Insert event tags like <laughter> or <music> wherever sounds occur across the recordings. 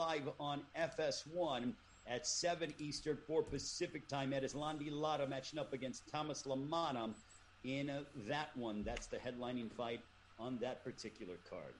live on FS1 at 7 Eastern, 4 Pacific time. That is Landy Lara matching up against Thomas LaManna in uh, that one. That's the headlining fight on that particular card.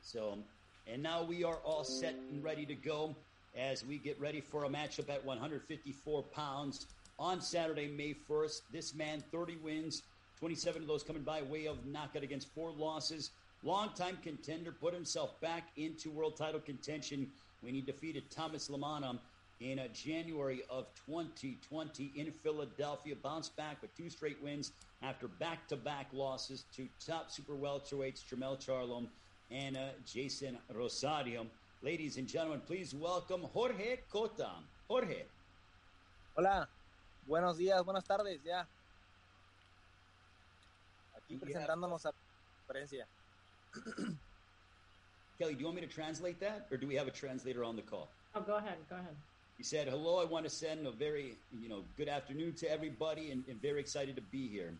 So, and now we are all set and ready to go as we get ready for a matchup at 154 pounds on Saturday, May 1st. This man, 30 wins, 27 of those coming by way of knockout against four losses. Longtime contender, put himself back into world title contention when he defeated Thomas LaManna in uh, January of 2020 in Philadelphia. Bounced back with two straight wins after back to back losses to top super welterweights Jermell Charlo and uh, Jason Rosario. Ladies and gentlemen, please welcome Jorge Cota. Jorge. Hola, buenos días, buenas tardes, ya. Aquí presentándonos a la conferencia. <clears throat> Kelly, do you want me to translate that, or do we have a translator on the call? Oh, go ahead. Go ahead. He said, "Hello, I want to send a very, you know, good afternoon to everybody, and, and very excited to be here."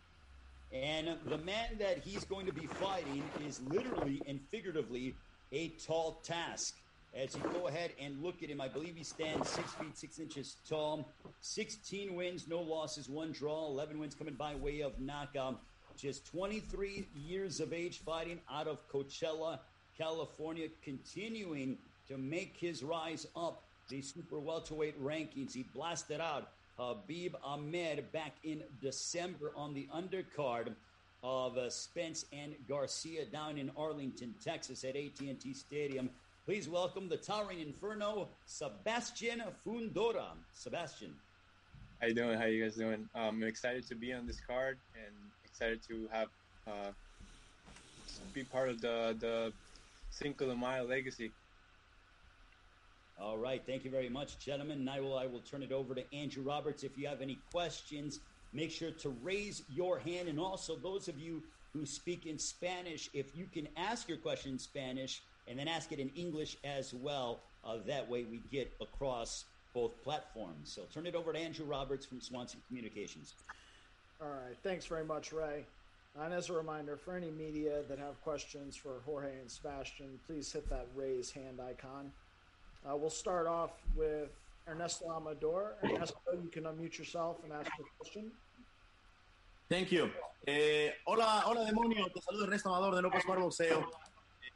And the man that he's going to be fighting is literally and figuratively a tall task. As you go ahead and look at him, I believe he stands six feet six inches tall, 16 wins, no losses, one draw, 11 wins coming by way of knockout. Just 23 years of age, fighting out of Coachella, California, continuing to make his rise up the super welterweight rankings. He blasted out Habib Ahmed back in December on the undercard of uh, Spence and Garcia down in Arlington, Texas at AT&T Stadium. Please welcome the towering inferno, Sebastian Fundora. Sebastian. How you doing? How you guys doing? Um, I'm excited to be on this card and excited to have uh, be part of the the Cinco de Mayo legacy. All right, thank you very much, gentlemen. Now I will, I will turn it over to Andrew Roberts. If you have any questions, make sure to raise your hand. And also, those of you who speak in Spanish, if you can ask your question in Spanish and then ask it in English as well, uh, that way we get across both platforms. So turn it over to Andrew Roberts from Swanson Communications. All right, thanks very much, Ray. And as a reminder, for any media that have questions for Jorge and Sebastian, please hit that raise hand icon. Uh, we'll start off with Ernesto Amador. Ernesto, you can unmute yourself and ask your question. Thank you. Eh, hola, hola demonio, te saludo Ernesto Amador de López Bar Boxeo. Eh,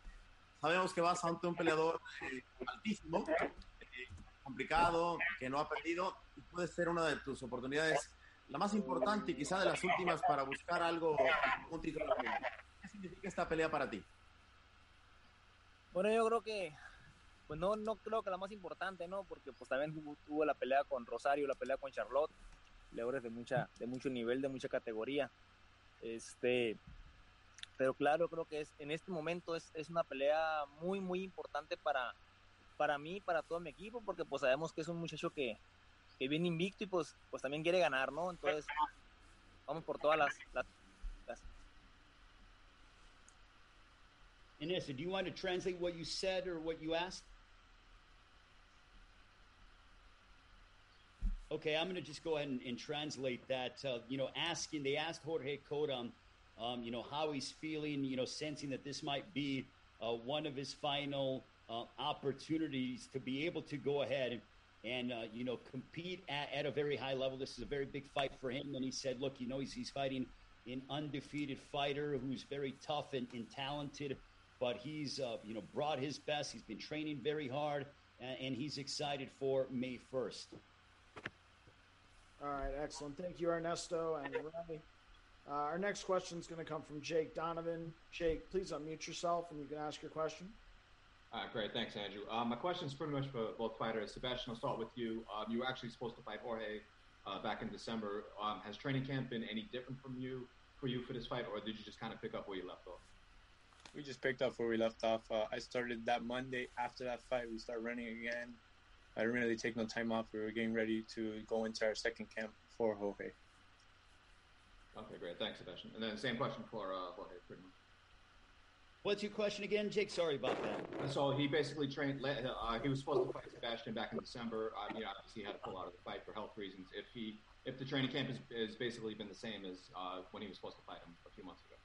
sabemos que vas ante un peleador eh, altísimo, eh, complicado, que no ha perdido y puede ser una de tus oportunidades, la más importante y quizá de las últimas para buscar algo, un título. ¿Qué significa esta pelea para ti? Bueno, yo creo que pues no, no creo que la más importante, ¿no? Porque pues también tuvo, la pelea con Rosario, la pelea con Charlotte, peleadores de mucha, de mucho nivel, de mucha categoría. Este, pero claro, creo que es, en este momento es, es una pelea muy, muy importante para, para mí, para todo mi equipo, porque pues sabemos que es un muchacho que, que viene invicto y pues, pues también quiere ganar, ¿no? Entonces, vamos por todas las, las, Inés, do you want to translate what you said or what you asked? Okay, I'm going to just go ahead and, and translate that. Uh, you know, asking, they asked Jorge Cota, um, you know, how he's feeling, you know, sensing that this might be uh, one of his final uh, opportunities to be able to go ahead and, uh, you know, compete at, at, a very high level. This is a very big fight for him. And he said, look, you know, he's, he's fighting an undefeated fighter who's very tough and, and talented, but he's, uh, you know, brought his best. He's been training very hard, and, and he's excited for May 1st. All right, excellent. Thank you, Ernesto and Ray. Uh, our next question is going to come from Jake Donovan. Jake, please unmute yourself and you can ask your question. All right, great. Thanks, Andrew. Um, my question is pretty much for both fighters. Sebastian, I'll start with you. Um, you were actually supposed to fight Jorge uh, back in December. Um, has training camp been any different from you for you for this fight, or did you just kind of pick up where you left off? We just picked up where we left off. Uh, I started that Monday after that fight. We started running again. I didn't really take no time off. We were getting ready to go into our second camp for Jorge. Okay, great. Thanks, Sebastian. And then same question for uh, Jorge, pretty much. What's your question again, Jake? Sorry about that. So he basically trained. Uh, he was supposed to fight Sebastian back in December. Uh, you know, obviously he had to pull out of the fight for health reasons. If he, if the training camp has, basically been the same as uh, when he was supposed to fight him a few months ago.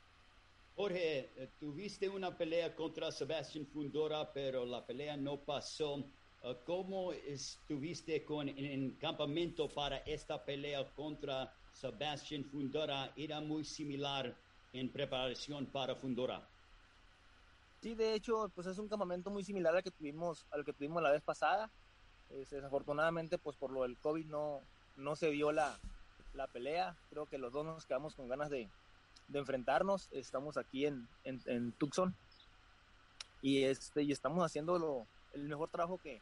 Jorge, tuviste una pelea contra Sebastian Fundora, pero la pelea no pasó. Eh, ¿Cómo estuviste con, en campamento para esta pelea contra Sebastian Fundora? Era muy similar en preparación para Fundora. Sí, de hecho, pues es un campamento muy similar al que tuvimos, al que tuvimos la vez pasada. Es, desafortunadamente, pues por lo del COVID no, no se dio la, la pelea. Creo que los dos nos quedamos con ganas de, de enfrentarnos. Estamos aquí en, en, en, Tucson y, este, y estamos haciendo lo, el mejor trabajo que,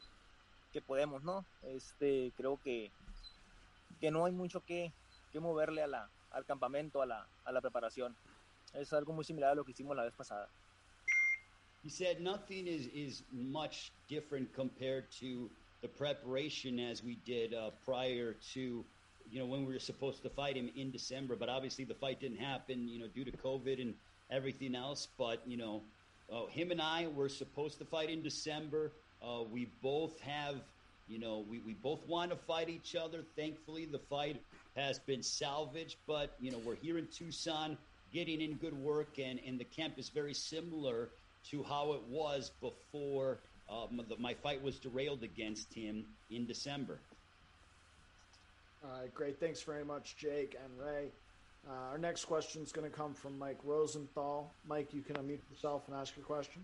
que podemos, ¿no? Este, creo que, que no hay mucho que, que moverle a la, al campamento, a la, a la preparación. Es algo muy similar a lo que hicimos la vez pasada. He said nothing is, is much different compared to the preparation as we did uh, prior to, you know, when we were supposed to fight him in December. But obviously the fight didn't happen, you know, due to COVID and everything else. But, you know, uh, him and I were supposed to fight in December. Uh, we both have, you know, we, we both want to fight each other. Thankfully, the fight has been salvaged. But, you know, we're here in Tucson getting in good work, and, and the camp is very similar to how it was before the, my fight was derailed against him in December. All right, great. Thanks very much, Jake and Ray. Uh, our next question is going to come from Mike Rosenthal. Mike, you can unmute yourself and ask your question.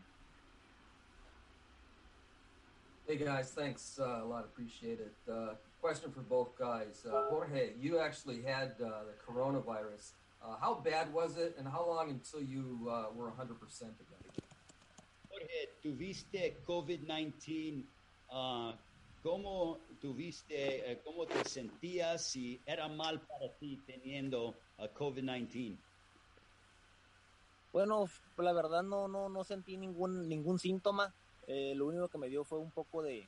Hey guys, thanks uh, a lot. Appreciate it. Uh, question for both guys. Uh, Jorge, you actually had uh, the coronavirus. Uh, how bad was it, and how long until you uh, were 100% again? Jorge, tuviste COVID-19. Uh, ¿Cómo tuviste, uh, cómo te sentías si era mal para ti teniendo uh, COVID-19? Bueno, la verdad no, no, no sentí ningún, ningún síntoma. Eh, lo único que me dio fue un poco de,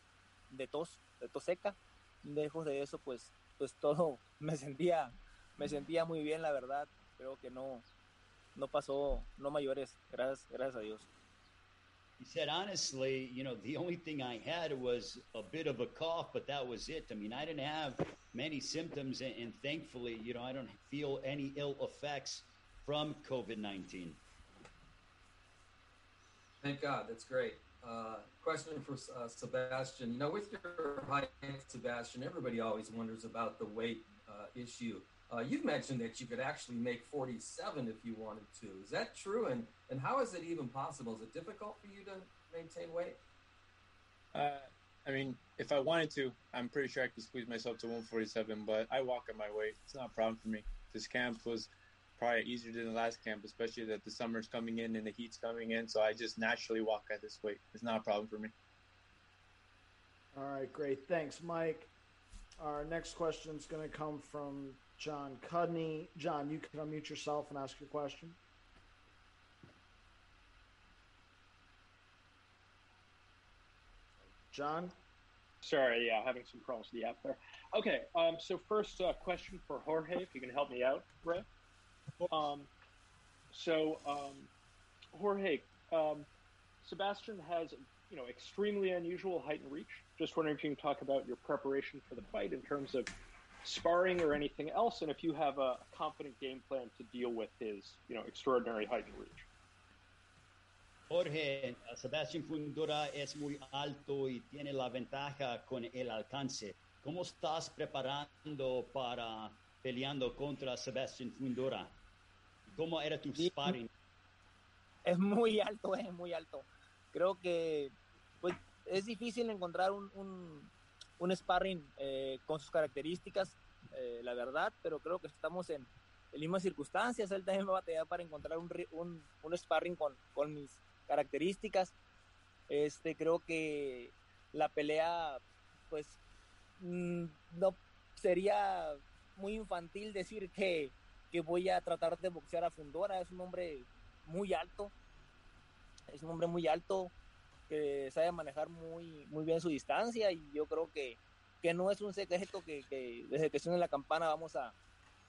de tos, de tos seca. Lejos de eso, pues, pues todo <laughs> me sentía, me sentía muy bien, la verdad. Creo que no, no pasó, no mayores, gracias, gracias a Dios. He said, honestly, you know, the only thing I had was a bit of a cough, but that was it. I mean, I didn't have many symptoms, and, and thankfully, you know, I don't feel any ill effects from COVID 19. Thank God. That's great. Uh, question for uh, Sebastian. You know, with your height, Sebastian, everybody always wonders about the weight uh, issue. Uh, you've mentioned that you could actually make 47 if you wanted to. Is that true? And and how is it even possible? Is it difficult for you to maintain weight? Uh, I mean, if I wanted to, I'm pretty sure I could squeeze myself to 147. But I walk at my weight. It's not a problem for me. This camp was probably easier than the last camp, especially that the summer's coming in and the heat's coming in. So I just naturally walk at this weight. It's not a problem for me. All right, great. Thanks, Mike. Our next question is going to come from John Cudney. John, you can unmute yourself and ask your question. John? Sorry, yeah, having some problems with the app there. Okay, um, so first uh, question for Jorge, if you can help me out, Ray. Um, so, um, Jorge, um, Sebastian has you know extremely unusual height and reach. Just wondering if you can talk about your preparation for the fight in terms of sparring or anything else, and if you have a confident game plan to deal with his you know extraordinary height and reach. Jorge, uh, Sebastián Fundora es muy alto y tiene la ventaja con el alcance. ¿Cómo estás preparando para peleando contra Sebastián Fundora? ¿Cómo era tu sparring? Es muy alto, es muy alto. Creo que pues, es difícil encontrar un, un, un sparring eh, con sus características, eh, la verdad, pero creo que estamos en, en mismas circunstancias. Él también va a batallar para encontrar un, un, sparring con, con mis características. Este, creo que la pelea, pues, mm, no sería muy infantil decir que, que voy a tratar de boxear a Fundora. Es un hombre muy alto. Es un hombre muy alto que sabe manejar muy, muy bien su distancia y yo creo que, que no es un secreto que, que desde que suene la campana vamos a,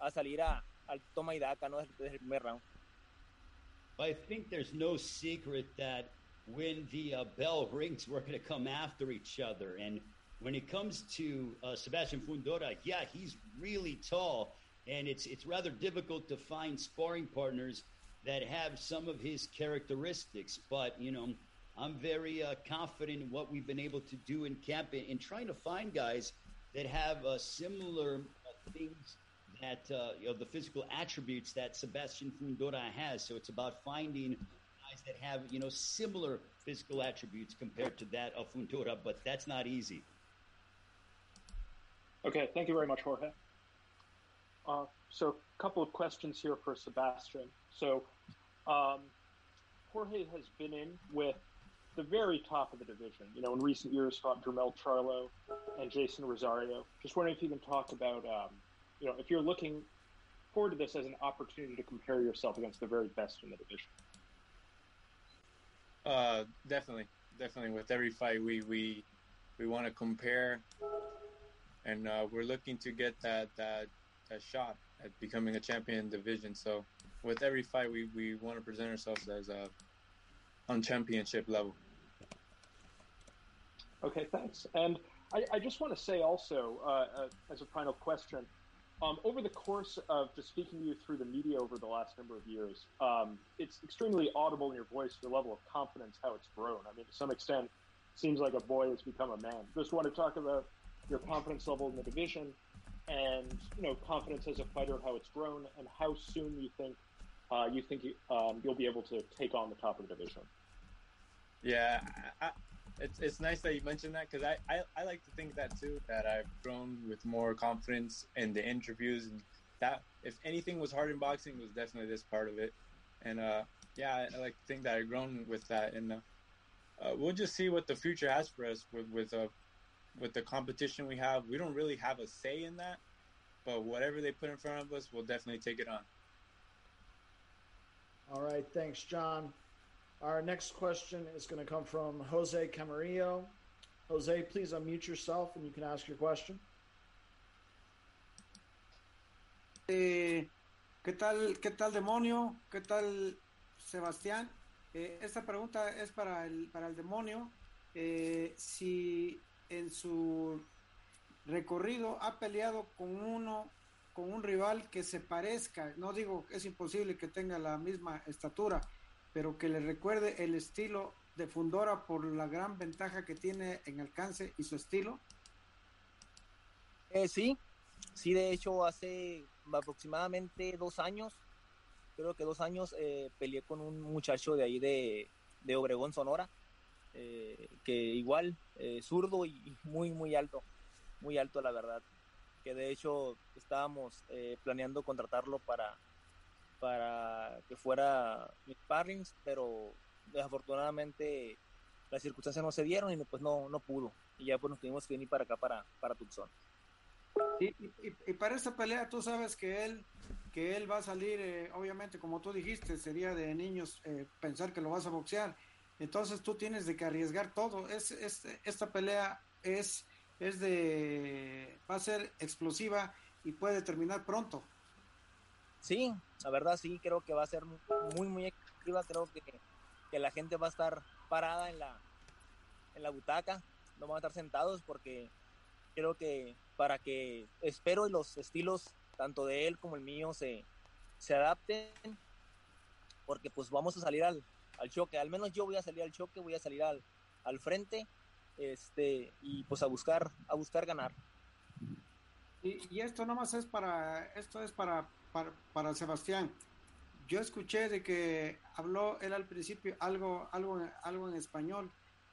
a salir a, al toma y daca, ¿no? Desde, el primer round. I think there's no secret that when the uh, bell rings, we're going to come after each other. And when it comes to uh, Sebastian Fundora, yeah, he's really tall, and it's it's rather difficult to find sparring partners that have some of his characteristics. But, you know, I'm very uh, confident in what we've been able to do in camp in trying to find guys that have uh, similar uh, things that, uh, you know, the physical attributes that Sebastian Fundora has. So it's about finding guys that have, you know, similar physical attributes compared to that of Fundora, but that's not easy. Okay, thank you very much, Jorge. Uh, so, a couple of questions here for Sebastian. So, um, Jorge has been in with the very top of the division. You know, in recent years, fought Jermell Charlo and Jason Rosario. Just wondering if you can talk about, um, you know, if you're looking forward to this as an opportunity to compare yourself against the very best in the division. Uh, definitely, definitely. With every fight, we we we want to compare, and uh, we're looking to get that that that shot at becoming a champion division. So, with every fight, we we want to present ourselves as a on championship level. Okay, thanks. And I, I just want to say also, uh, uh, as a final question, um, over the course of just speaking to you through the media over the last number of years, um, it's extremely audible in your voice, your level of confidence, how it's grown. I mean, to some extent, seems like a boy has become a man. Just want to talk about your confidence level in the division and, you know, confidence as a fighter, how it's grown, and how soon you think uh, you think you, um, you'll be able to take on the top of the division. Yeah, I, it's it's nice that you mentioned that because I, I, I like to think that too that I've grown with more confidence in the interviews and that if anything was hard in boxing was definitely this part of it. And uh yeah I, I like to think that I've grown with that and uh, uh, we'll just see what the future has for us with with uh with the competition we have. We don't really have a say in that but whatever they put in front of us we'll definitely take it on all right thanks John our next question is going to come from Jose Camarillo. Jose, please unmute yourself and you can ask your question. Eh, ¿Qué tal, qué tal demonio? ¿Qué tal Sebastián? Eh, esta pregunta es para el, para el demonio. Eh, si en su recorrido ha peleado con uno, con un rival que se parezca, no digo que es imposible que tenga la misma estatura, pero que le recuerde el estilo de Fundora por la gran ventaja que tiene en alcance y su estilo? Eh, sí, sí, de hecho hace aproximadamente dos años, creo que dos años, eh, peleé con un muchacho de ahí de, Obregón, Sonora, eh, que igual, eh, zurdo y muy, muy alto, muy alto la verdad, que de hecho estábamos eh, planeando contratarlo para, para que fuera mis sparrings, pero desafortunadamente las circunstancias no se dieron y pues no, no pudo. Y ya pues nos tuvimos que venir para acá, para, para Tucson. Y, y, y, para esta pelea tú sabes que él que él va a salir eh, obviamente como tú dijiste sería de niños eh, pensar que lo vas a boxear entonces tú tienes de que arriesgar todo es, es esta pelea es es de va a ser explosiva y puede terminar pronto. Sí la verdad sí creo que va a ser muy muy explosiva creo que, que la gente va a estar parada en la en la butaca no van a estar sentados porque creo que para que espero los estilos tanto de él como el mío se, se adapten porque pues vamos a salir al, al choque al menos yo voy a salir al choque voy a salir al, al frente este y pues a buscar a buscar ganar. Y, y esto nomás es para esto es para, para para Sebastián. Yo escuché de que habló él al principio algo algo algo en español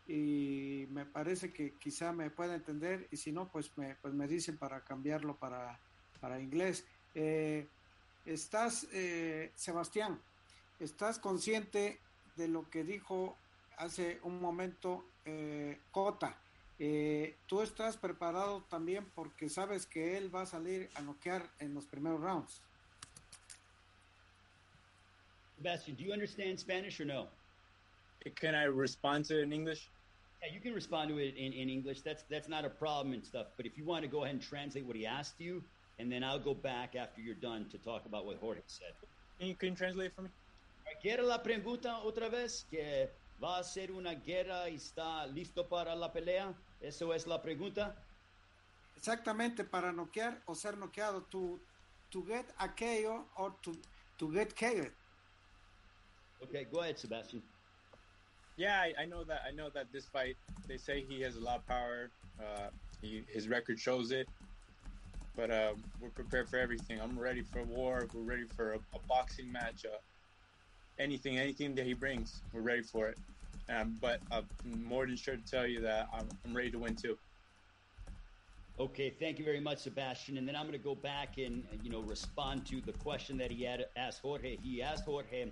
y me parece que quizá me pueda entender y si no pues me, pues me dicen para cambiarlo para, para inglés. Eh, estás eh, Sebastián estás consciente de lo que dijo hace un momento eh, Cota eh, tú estás preparado también porque sabes que él va a salir a noquear en los primeros rounds Sebastian, do you understand Spanish or no? Can I respond to it in English? Yeah, you can respond to it in, in English. That's that's not a problem and stuff. But if you want to go ahead and translate what he asked you, and then I'll go back after you're done to talk about what Jorge said. Can you, can you translate for me? Quiere la pregunta otra vez que va a ser una guerra y está listo para la pelea. Eso es la pregunta. Exactamente para noquear o ser noqueado. To to get a KO or to to get KO. Okay, go ahead, Sebastian. Yeah, I, I, know that. I know that this fight. They say he has a lot of power. Uh, he, his record shows it. But uh, we're prepared for everything. I'm ready for war. We're ready for a, a boxing match. Uh, anything, anything that he brings, we're ready for it. Um, but I'm more than sure to tell you that I'm, I'm ready to win too. Okay, thank you very much, Sebastian. And then I'm going to go back and you know respond to the question that he had asked Jorge. He asked Jorge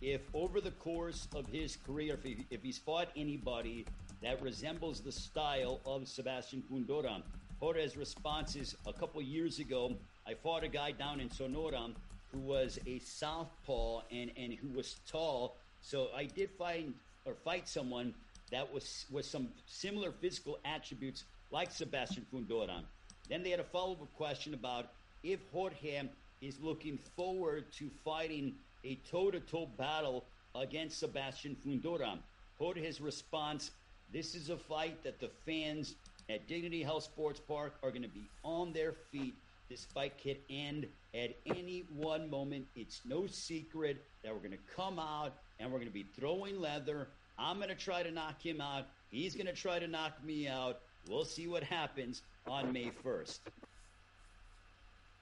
if over the course of his career, if, he, if he's fought anybody that resembles the style of Sebastian Fundora. Jorge's response is a couple years ago, I fought a guy down in Sonora who was a southpaw and, and who was tall. So I did find or fight someone that was with some similar physical attributes like Sebastian Fundora. Then they had a follow-up question about if Jorge is looking forward to fighting a toe-to-toe battle against Sebastian Fundora. Jorge's response, this is a fight that the fans at Dignity Health Sports Park are going to be on their feet. This fight could end at any one moment. It's no secret that we're going to come out and we're going to be throwing leather. I'm going to try to knock him out. He's going to try to knock me out. We'll see what happens on May 1st.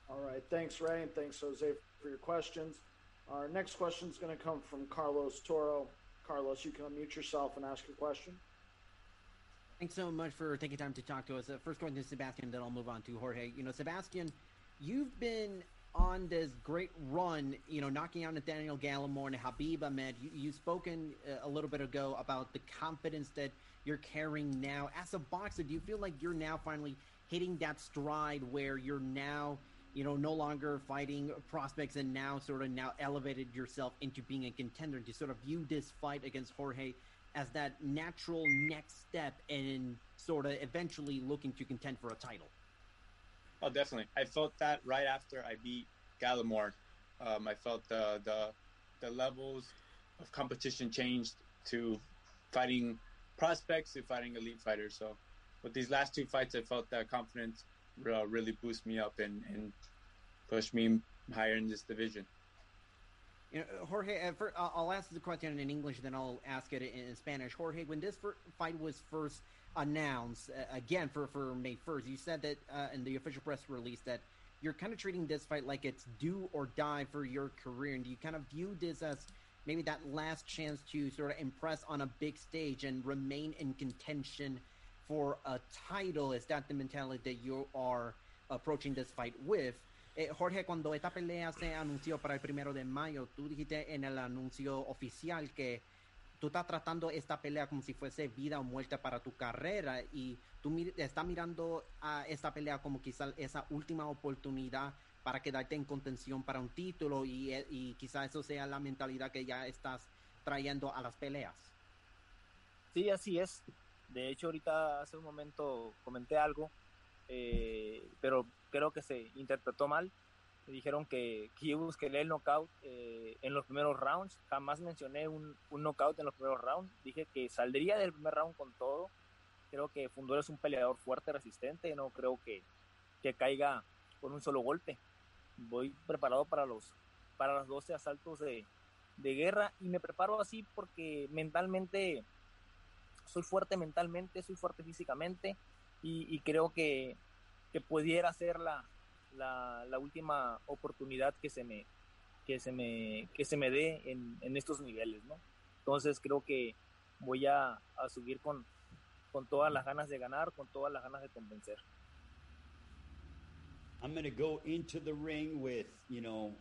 All right. Thanks, Ray, and thanks, Jose, for your questions. Our next question is going to come from Carlos Toro. Carlos, you can unmute yourself and ask your question. Thanks so much for taking time to talk to us. Uh, first, going to Sebastian, then I'll move on to Jorge. You know, Sebastian, you've been on this great run, you know, knocking out Nathaniel Gallimore and Habib Ahmed. You, you've spoken uh, a little bit ago about the confidence that you're carrying now. As a boxer, do you feel like you're now finally hitting that stride where you're now, you know, no longer fighting prospects and now sort of now elevated yourself into being a contender to sort of view this fight against Jorge as that natural next step and sort of eventually looking to contend for a title? Oh, definitely. I felt that right after I beat Gallimore. Um, I felt the, the the levels of competition changed to fighting prospects to fighting elite fighters. So with these last two fights, I felt that confidence uh, really boost me up and, and push me higher in this division. You know, Jorge, I'll ask the question in English, then I'll ask it in Spanish. Jorge, when this fight was first announced, uh, again for, for May 1st, you said that uh, in the official press release that you're kind of treating this fight like it's do or die for your career. And do you kind of view this as maybe that last chance to sort of impress on a big stage and remain in contention for a title? Is that the mentality that you are approaching this fight with? Eh, Jorge, cuando esta pelea se anunció para el primero de mayo, tú dijiste en el anuncio oficial que tú estás tratando esta pelea como si fuese vida o muerte para tu carrera y tú estás mirando a esta pelea como quizás esa última oportunidad para quedarte en contención para un título y, eh, y quizás eso sea la mentalidad que ya estás trayendo a las peleas. Sí, así es. De hecho, ahorita hace un momento comenté algo, eh, pero creo que se interpretó mal. Me dijeron que, que yo busqué el knockout eh, en los primeros rounds. Jamás mencioné un, un, knockout en los primeros rounds. Dije que saldría del primer round con todo. Creo que Fundor es un peleador fuerte, resistente. No creo que, que caiga con un solo golpe. Voy preparado para los, para los 12 asaltos de, de guerra y me preparo así porque mentalmente soy fuerte mentalmente, soy fuerte físicamente y, y creo que, que pudiera ser la, la, la, última oportunidad que se me que se me que se me dé en, en estos niveles no entonces creo que voy a, a subir con, con todas las ganas de ganar con todas las ganas de convencer. I'm going to go into the ring with you know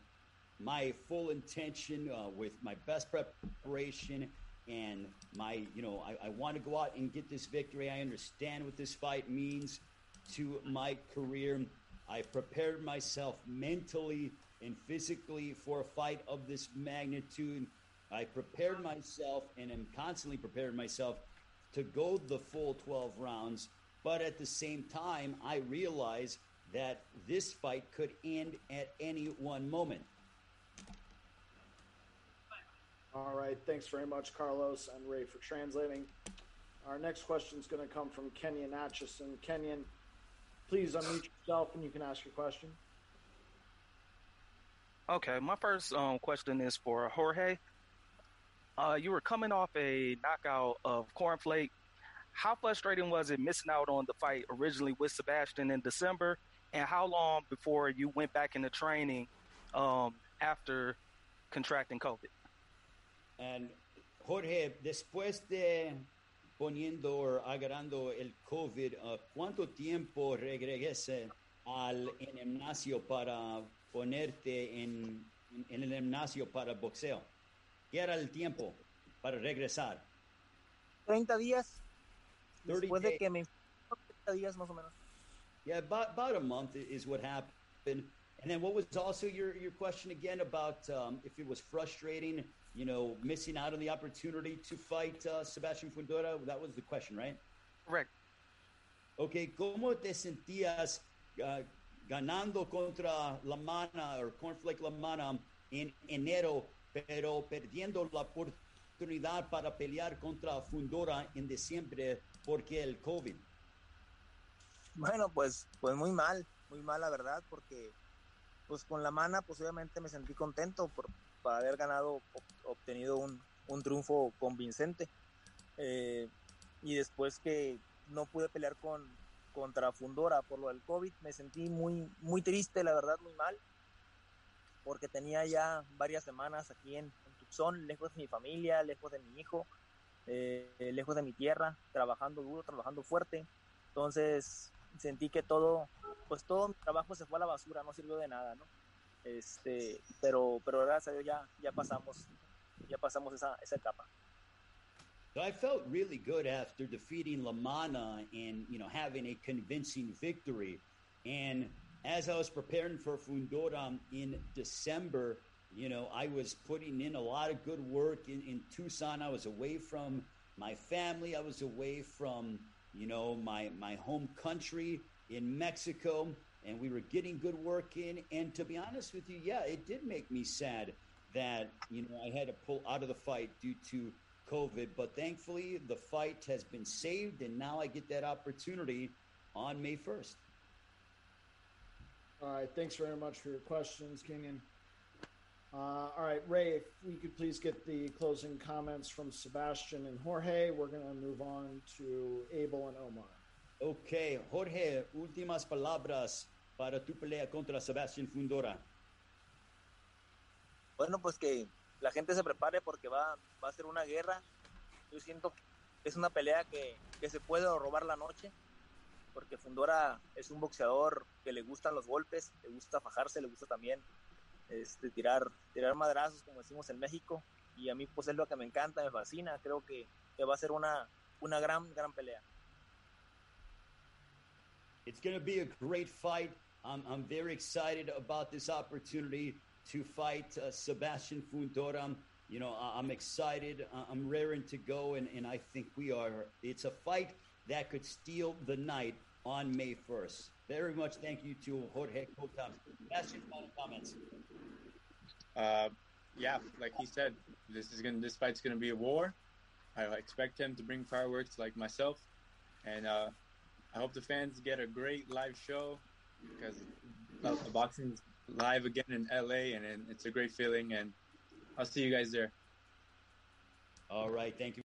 my full intention uh, with my best preparation and my you know I, I want to go out and get this victory I understand what this fight means to my career. I prepared myself mentally and physically for a fight of this magnitude. I prepared myself and am constantly preparing myself to go the full 12 rounds. But at the same time, I realize that this fight could end at any one moment. All right. Thanks very much, Carlos and Ray, for translating. Our next question is going to come from Kenyon Atchison. Kenyon, Please unmute yourself and you can ask your question. Okay, my first um, question is for Jorge. uh, you were coming off a knockout of Cornflake. How frustrating was it missing out on the fight originally with Sebastian in December? And how long before you went back into training um, after contracting COVID? And Jorge, después de poniendo o agarrando el COVID, uh, ¿cuánto tiempo regrese al en gimnasio para ponerte en, en, el gimnasio para boxeo? ¿Qué era el tiempo para regresar? 30 días. Después de que me 30 días más o menos. Yeah, about, about a month is what happened. And then what was also your, your question again about um, if it was frustrating, you know, missing out on the opportunity to fight uh, Sebastian Fundora? That was the question, right? Correct. Okay, ¿cómo te sentías uh, ganando contra La Mana o Cornflake La Mana en enero, pero perdiendo la oportunidad para pelear contra Fundora en diciembre porque el COVID? Bueno, pues, pues muy mal, muy mal la verdad, porque pues con la mana, pues obviamente me sentí contento por, por haber ganado, obtenido un, un triunfo convincente. Eh, y después que no pude pelear con, contra Fundora por lo del COVID, me sentí muy, muy triste, la verdad, muy mal, porque tenía ya varias semanas aquí en, en Tucson, lejos de mi familia, lejos de mi hijo, eh, lejos de mi tierra, trabajando duro, trabajando fuerte. Entonces sentí que todo, pues todo mi trabajo se fue a la basura, no sirvió de nada, ¿no? Este, pero, pero gracias a Dios ya, ya pasamos, ya pasamos esa, esa etapa. I felt really good after defeating LaManna and you know having a convincing victory. And as I was preparing for Fundora in December, you know, I was putting in a lot of good work in, in Tucson. I was away from my family. I was away from you know, my, my home country in Mexico, and we were getting good work in. And to be honest with you, yeah, it did make me sad that, you know, I had to pull out of the fight due to COVID. But thankfully, the fight has been saved, and now I get that opportunity on May 1st. All right. Thanks very much for your questions, Kenyon. Uh, all right, Ray, if we could please get the closing comments from Sebastian and Jorge, we're going to move on to Abel and Omar. Ok, Jorge, últimas palabras para tu pelea contra Sebastian Fundora. Bueno, pues que la gente se prepare porque va, va a ser una guerra. Yo siento que es una pelea que, que se puede robar la noche, porque Fundora es un boxeador que le gustan los golpes, le gusta fajarse, le gusta también este, tirar, tirar madrazos, como decimos en México, y a mí pues es lo que me encanta, me fascina, creo que, que va a ser una, una gran, gran pelea. It's going to be a great fight. I'm, I'm very excited about this opportunity to fight uh, Sebastian Fundora. You know, I'm excited. I'm raring to go, and, and I think we are. It's a fight that could steal the night on May 1st. Very much thank you to Jorge Cotam. Sebastian, final comments. Uh, yeah, like he said, this is gonna this fight's gonna be a war. I expect him to bring fireworks like myself, and uh, I hope the fans get a great live show because the boxing's live again in LA, and, and it's a great feeling. And I'll see you guys there. All right, thank you.